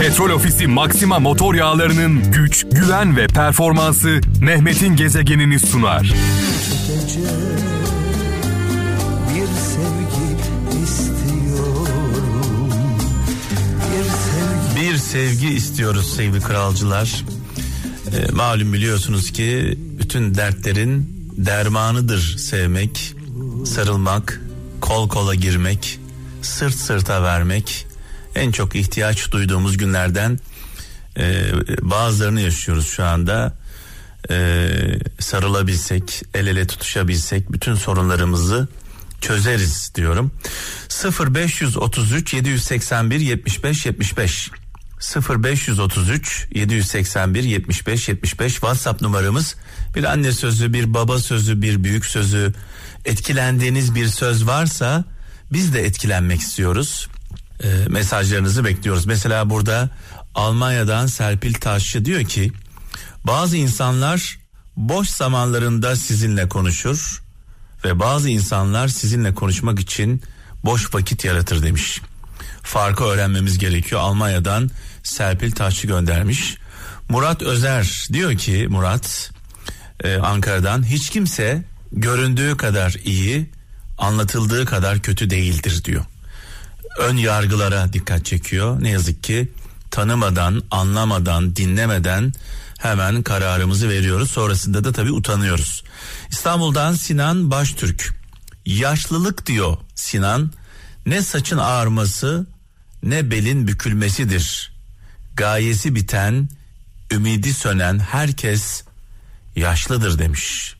Petrol Ofisi Maxima motor yağlarının güç, güven ve performansı Mehmet'in gezegenini sunar. Gece bir sevgi istiyorum. Bir sevgi Bir sevgi istiyoruz sevgili kralcılar. Ee, malum biliyorsunuz ki bütün dertlerin dermanıdır sevmek, sarılmak, kol kola girmek, sırt sırta vermek. En çok ihtiyaç duyduğumuz günlerden e, bazılarını yaşıyoruz şu anda. Ee, sarılabilsek, el ele tutuşabilsek bütün sorunlarımızı çözeriz diyorum. 0533 781 75 75 0533 781 75 75 WhatsApp numaramız. Bir anne sözü, bir baba sözü, bir büyük sözü, etkilendiğiniz bir söz varsa biz de etkilenmek istiyoruz. Ee, mesajlarınızı bekliyoruz. Mesela burada Almanya'dan Serpil Taşçı diyor ki bazı insanlar boş zamanlarında sizinle konuşur ve bazı insanlar sizinle konuşmak için boş vakit yaratır demiş. Farkı öğrenmemiz gerekiyor. Almanya'dan Serpil Taşçı göndermiş. Murat Özer diyor ki Murat e, Ankara'dan hiç kimse göründüğü kadar iyi anlatıldığı kadar kötü değildir diyor. Ön yargılara dikkat çekiyor. Ne yazık ki tanımadan, anlamadan, dinlemeden hemen kararımızı veriyoruz. Sonrasında da tabii utanıyoruz. İstanbul'dan Sinan Baştürk. Yaşlılık diyor Sinan. Ne saçın ağarması ne belin bükülmesidir. Gayesi biten, ümidi sönen herkes yaşlıdır demiş.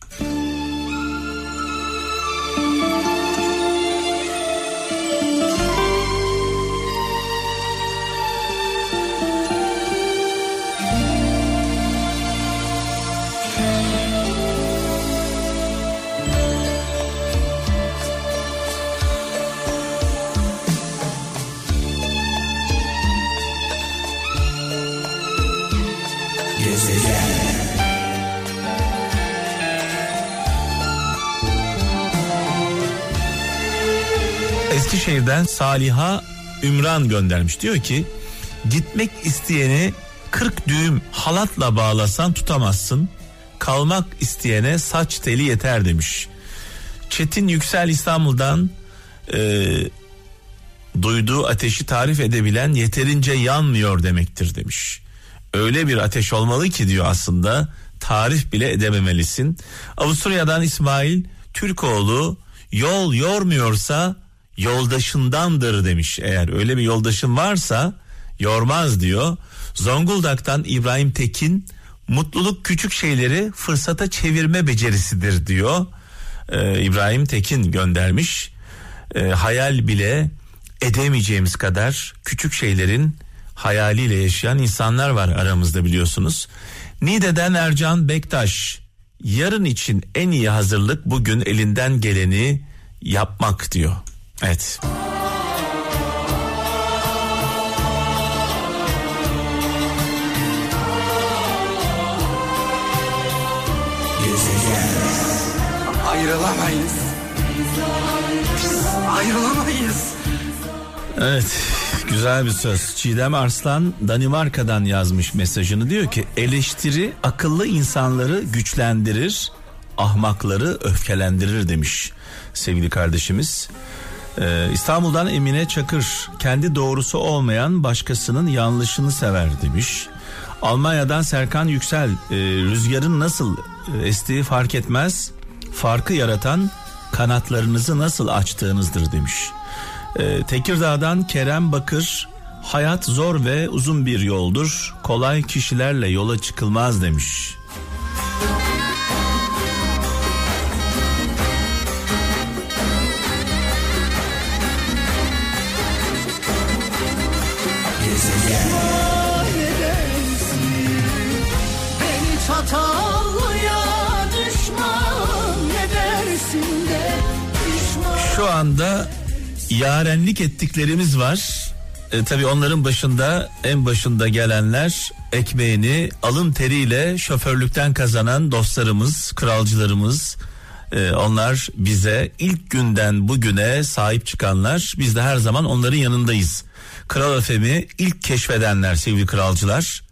Eskişehir'den Saliha Ümran göndermiş. Diyor ki gitmek isteyeni 40 düğüm halatla bağlasan tutamazsın. Kalmak isteyene saç teli yeter demiş. Çetin Yüksel İstanbul'dan e, duyduğu ateşi tarif edebilen yeterince yanmıyor demektir demiş. Öyle bir ateş olmalı ki diyor aslında tarif bile edememelisin. Avusturya'dan İsmail Türkoğlu yol yormuyorsa yoldaşındandır demiş. Eğer öyle bir yoldaşın varsa yormaz diyor. Zonguldak'tan İbrahim Tekin mutluluk küçük şeyleri fırsata çevirme becerisidir diyor. Ee, İbrahim Tekin göndermiş. Ee, hayal bile edemeyeceğimiz kadar küçük şeylerin hayaliyle yaşayan insanlar var aramızda biliyorsunuz. Nide'den Ercan Bektaş yarın için en iyi hazırlık bugün elinden geleni yapmak diyor. Evet. Ayrılamayız. Ayrılamayız. Evet güzel bir söz. Çiğdem Arslan Danimarka'dan yazmış mesajını diyor ki eleştiri akıllı insanları güçlendirir, ahmakları öfkelendirir demiş sevgili kardeşimiz. Ee, İstanbul'dan Emine Çakır kendi doğrusu olmayan başkasının yanlışını sever demiş. Almanya'dan Serkan Yüksel e, rüzgarın nasıl e, estiği fark etmez. Farkı yaratan kanatlarınızı nasıl açtığınızdır demiş. Ee, Tekirdağ'dan Kerem Bakır hayat zor ve uzun bir yoldur. Kolay kişilerle yola çıkılmaz demiş. Şu anda yarenlik ettiklerimiz var. E, tabii onların başında en başında gelenler ekmeğini alın teriyle şoförlükten kazanan dostlarımız, kralcılarımız. E, onlar bize ilk günden bugüne sahip çıkanlar. Biz de her zaman onların yanındayız. Kral FM'i ilk keşfedenler sevgili kralcılar.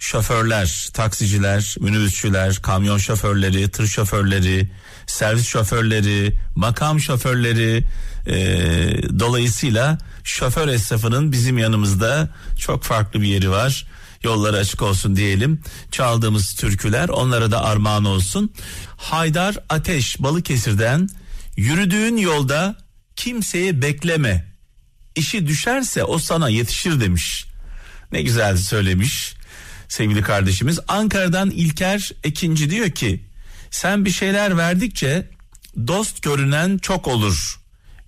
Şoförler, taksiciler, minibüsçüler, kamyon şoförleri, tır şoförleri, servis şoförleri, makam şoförleri e, dolayısıyla şoför esnafının bizim yanımızda çok farklı bir yeri var. Yolları açık olsun diyelim. Çaldığımız türküler onlara da armağan olsun. Haydar Ateş Balıkesir'den yürüdüğün yolda kimseyi bekleme. İşi düşerse o sana yetişir demiş. Ne güzel söylemiş sevgili kardeşimiz. Ankara'dan İlker Ekinci diyor ki sen bir şeyler verdikçe dost görünen çok olur.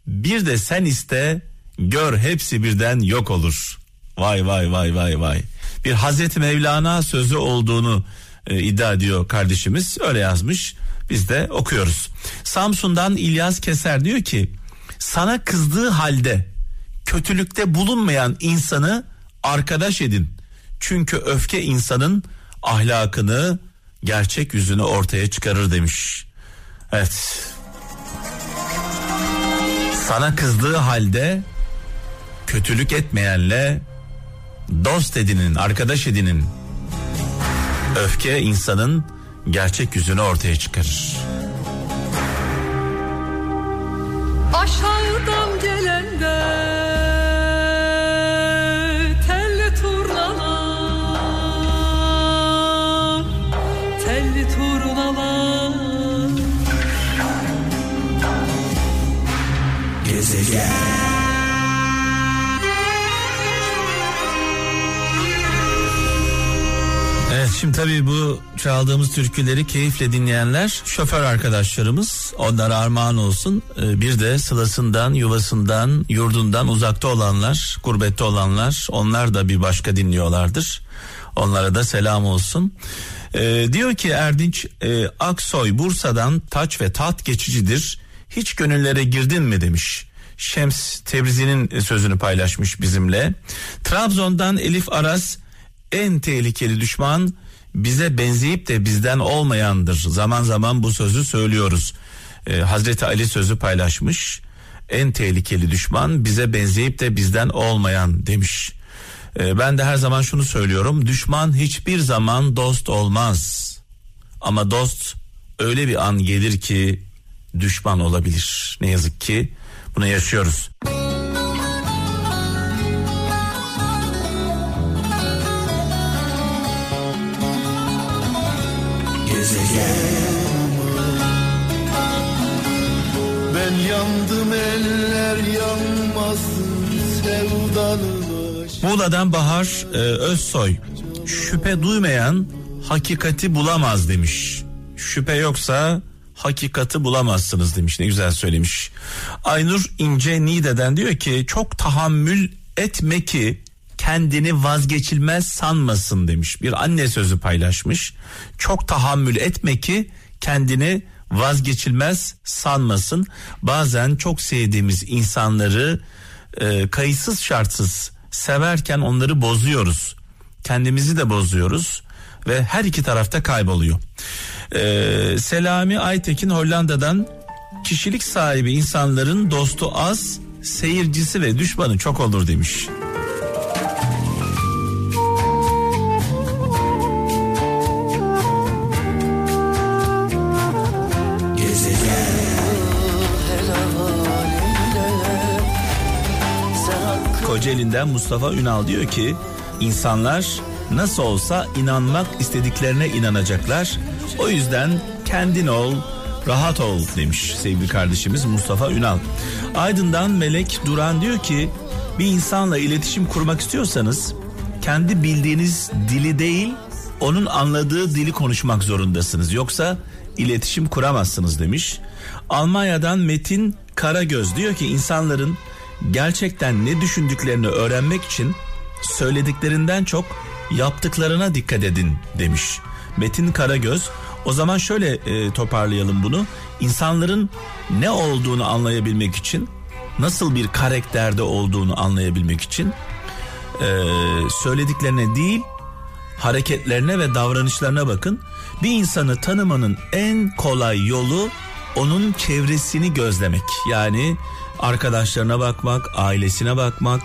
Bir de sen iste gör hepsi birden yok olur. Vay vay vay vay vay. Bir Hazreti Mevlana sözü olduğunu e, iddia ediyor kardeşimiz. Öyle yazmış. Biz de okuyoruz. Samsun'dan İlyas Keser diyor ki sana kızdığı halde kötülükte bulunmayan insanı arkadaş edin. Çünkü öfke insanın ahlakını, gerçek yüzünü ortaya çıkarır demiş. Evet. Sana kızdığı halde kötülük etmeyenle dost edinin, arkadaş edinin. Öfke insanın gerçek yüzünü ortaya çıkarır. Aşağıdan gelen tabii bu çaldığımız türküleri keyifle dinleyenler şoför arkadaşlarımız onlara armağan olsun. Ee, Bir de sılasından, yuvasından, yurdundan uzakta olanlar, gurbette olanlar onlar da bir başka dinliyorlardır. Onlara da selam olsun. Ee, diyor ki Erdinç e, Aksoy Bursa'dan taç ve taht geçicidir. Hiç gönüllere girdin mi demiş. Şems Tebrizi'nin sözünü paylaşmış bizimle. Trabzon'dan Elif Aras en tehlikeli düşman bize benzeyip de bizden olmayandır. Zaman zaman bu sözü söylüyoruz. Ee, Hazreti Ali sözü paylaşmış. En tehlikeli düşman bize benzeyip de bizden olmayan demiş. Ee, ben de her zaman şunu söylüyorum. Düşman hiçbir zaman dost olmaz. Ama dost öyle bir an gelir ki düşman olabilir. Ne yazık ki bunu yaşıyoruz. Muğla'dan Bahar e, Özsoy şüphe duymayan hakikati bulamaz demiş. Şüphe yoksa hakikati bulamazsınız demiş ne güzel söylemiş. Aynur İnce Nide'den diyor ki çok tahammül etme ki kendini vazgeçilmez sanmasın demiş. Bir anne sözü paylaşmış. Çok tahammül etme ki kendini vazgeçilmez sanmasın. Bazen çok sevdiğimiz insanları e, kayıtsız şartsız severken onları bozuyoruz. Kendimizi de bozuyoruz ve her iki tarafta kayboluyor. Ee, Selami Aytekin Hollanda'dan kişilik sahibi insanların dostu az, seyircisi ve düşmanı çok olur demiş. Kocaeli'nden Mustafa Ünal diyor ki insanlar nasıl olsa inanmak istediklerine inanacaklar. O yüzden kendin ol, rahat ol demiş sevgili kardeşimiz Mustafa Ünal. Aydın'dan Melek Duran diyor ki bir insanla iletişim kurmak istiyorsanız kendi bildiğiniz dili değil onun anladığı dili konuşmak zorundasınız. Yoksa iletişim kuramazsınız demiş. Almanya'dan Metin Karagöz diyor ki insanların gerçekten ne düşündüklerini öğrenmek için söylediklerinden çok yaptıklarına dikkat edin demiş. Metin Karagöz o zaman şöyle e, toparlayalım bunu. İnsanların ne olduğunu anlayabilmek için nasıl bir karakterde olduğunu anlayabilmek için e, söylediklerine değil hareketlerine ve davranışlarına bakın. Bir insanı tanımanın en kolay yolu onun çevresini gözlemek. Yani arkadaşlarına bakmak, ailesine bakmak,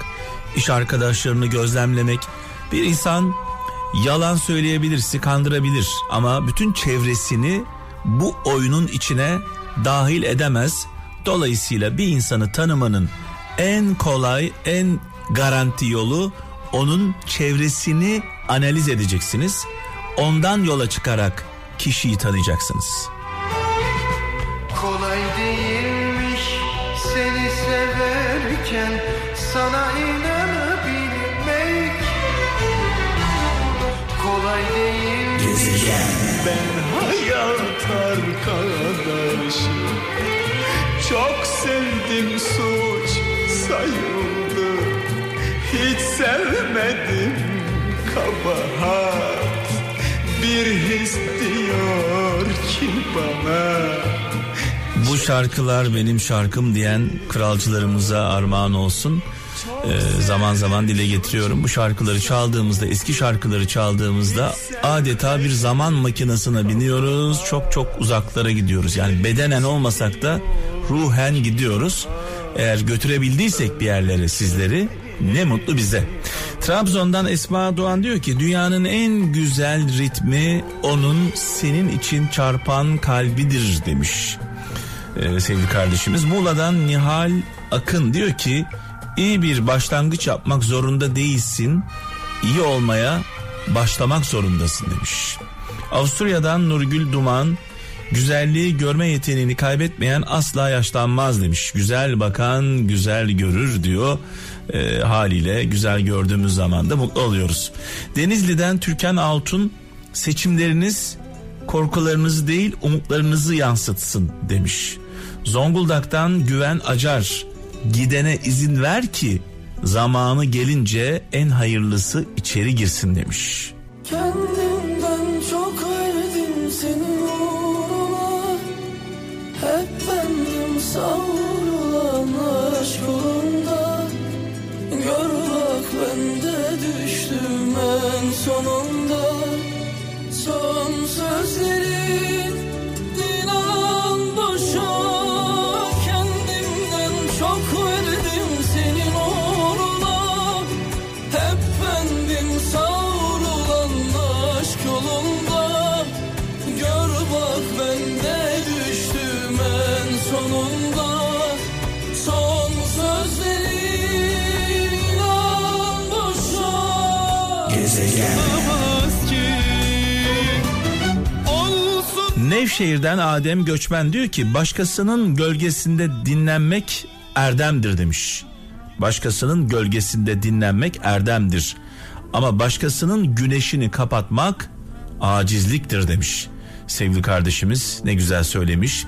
iş arkadaşlarını gözlemlemek. Bir insan yalan söyleyebilir, kandırabilir ama bütün çevresini bu oyunun içine dahil edemez. Dolayısıyla bir insanı tanımanın en kolay, en garanti yolu onun çevresini analiz edeceksiniz. Ondan yola çıkarak kişiyi tanıyacaksınız. Ben hayat arkadaşım Çok sevdim suç sayıldı. Hiç sevmedim kabahat. Bir his diyor ki bana Bu şarkılar benim şarkım diyen kralcılarımıza armağan olsun. Ee, zaman zaman dile getiriyorum. Bu şarkıları çaldığımızda, eski şarkıları çaldığımızda adeta bir zaman makinesine biniyoruz. Çok çok uzaklara gidiyoruz. Yani bedenen olmasak da ruhen gidiyoruz. Eğer götürebildiysek bir yerlere sizleri ne mutlu bize. Trabzon'dan Esma Doğan diyor ki dünyanın en güzel ritmi onun senin için çarpan kalbidir demiş ee, sevgili kardeşimiz. Muğla'dan Nihal Akın diyor ki iyi bir başlangıç yapmak zorunda değilsin. İyi olmaya başlamak zorundasın demiş. Avusturya'dan Nurgül Duman güzelliği görme yeteneğini kaybetmeyen asla yaşlanmaz demiş. Güzel bakan güzel görür diyor. Ee, haliyle güzel gördüğümüz zaman da mutlu oluyoruz. Denizli'den Türkan Altun seçimleriniz korkularınızı değil umutlarınızı yansıtsın demiş. Zonguldak'tan Güven Acar gidene izin ver ki zamanı gelince en hayırlısı içeri girsin demiş. Kendimden çok verdim senin uğruna. Hep bendim savrulan aşk yolunda. Gör bak ben de düştüm en sonunda Nevşehir'den Adem Göçmen diyor ki başkasının gölgesinde dinlenmek erdemdir demiş. Başkasının gölgesinde dinlenmek erdemdir. Ama başkasının güneşini kapatmak acizliktir demiş. Sevgili kardeşimiz ne güzel söylemiş.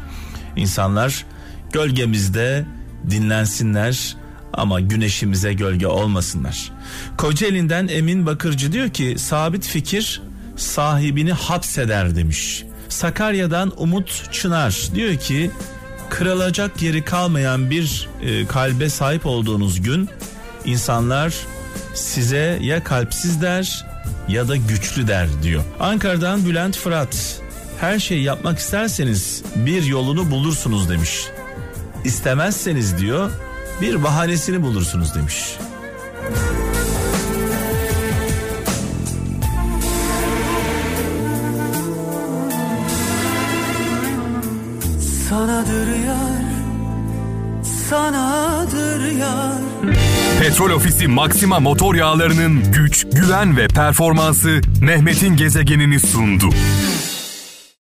İnsanlar gölgemizde dinlensinler ama güneşimize gölge olmasınlar. Kocaeli'nden Emin Bakırcı diyor ki sabit fikir sahibini hapseder demiş. Sakarya'dan Umut Çınar diyor ki kırılacak yeri kalmayan bir e, kalbe sahip olduğunuz gün insanlar size ya kalpsiz der ya da güçlü der diyor. Ankara'dan Bülent Fırat her şeyi yapmak isterseniz bir yolunu bulursunuz demiş. İstemezseniz diyor bir bahanesini bulursunuz demiş. Sanadır yar Sanadır yar Petrol Ofisi Maxima motor yağlarının güç, güven ve performansı Mehmet'in gezegenini sundu.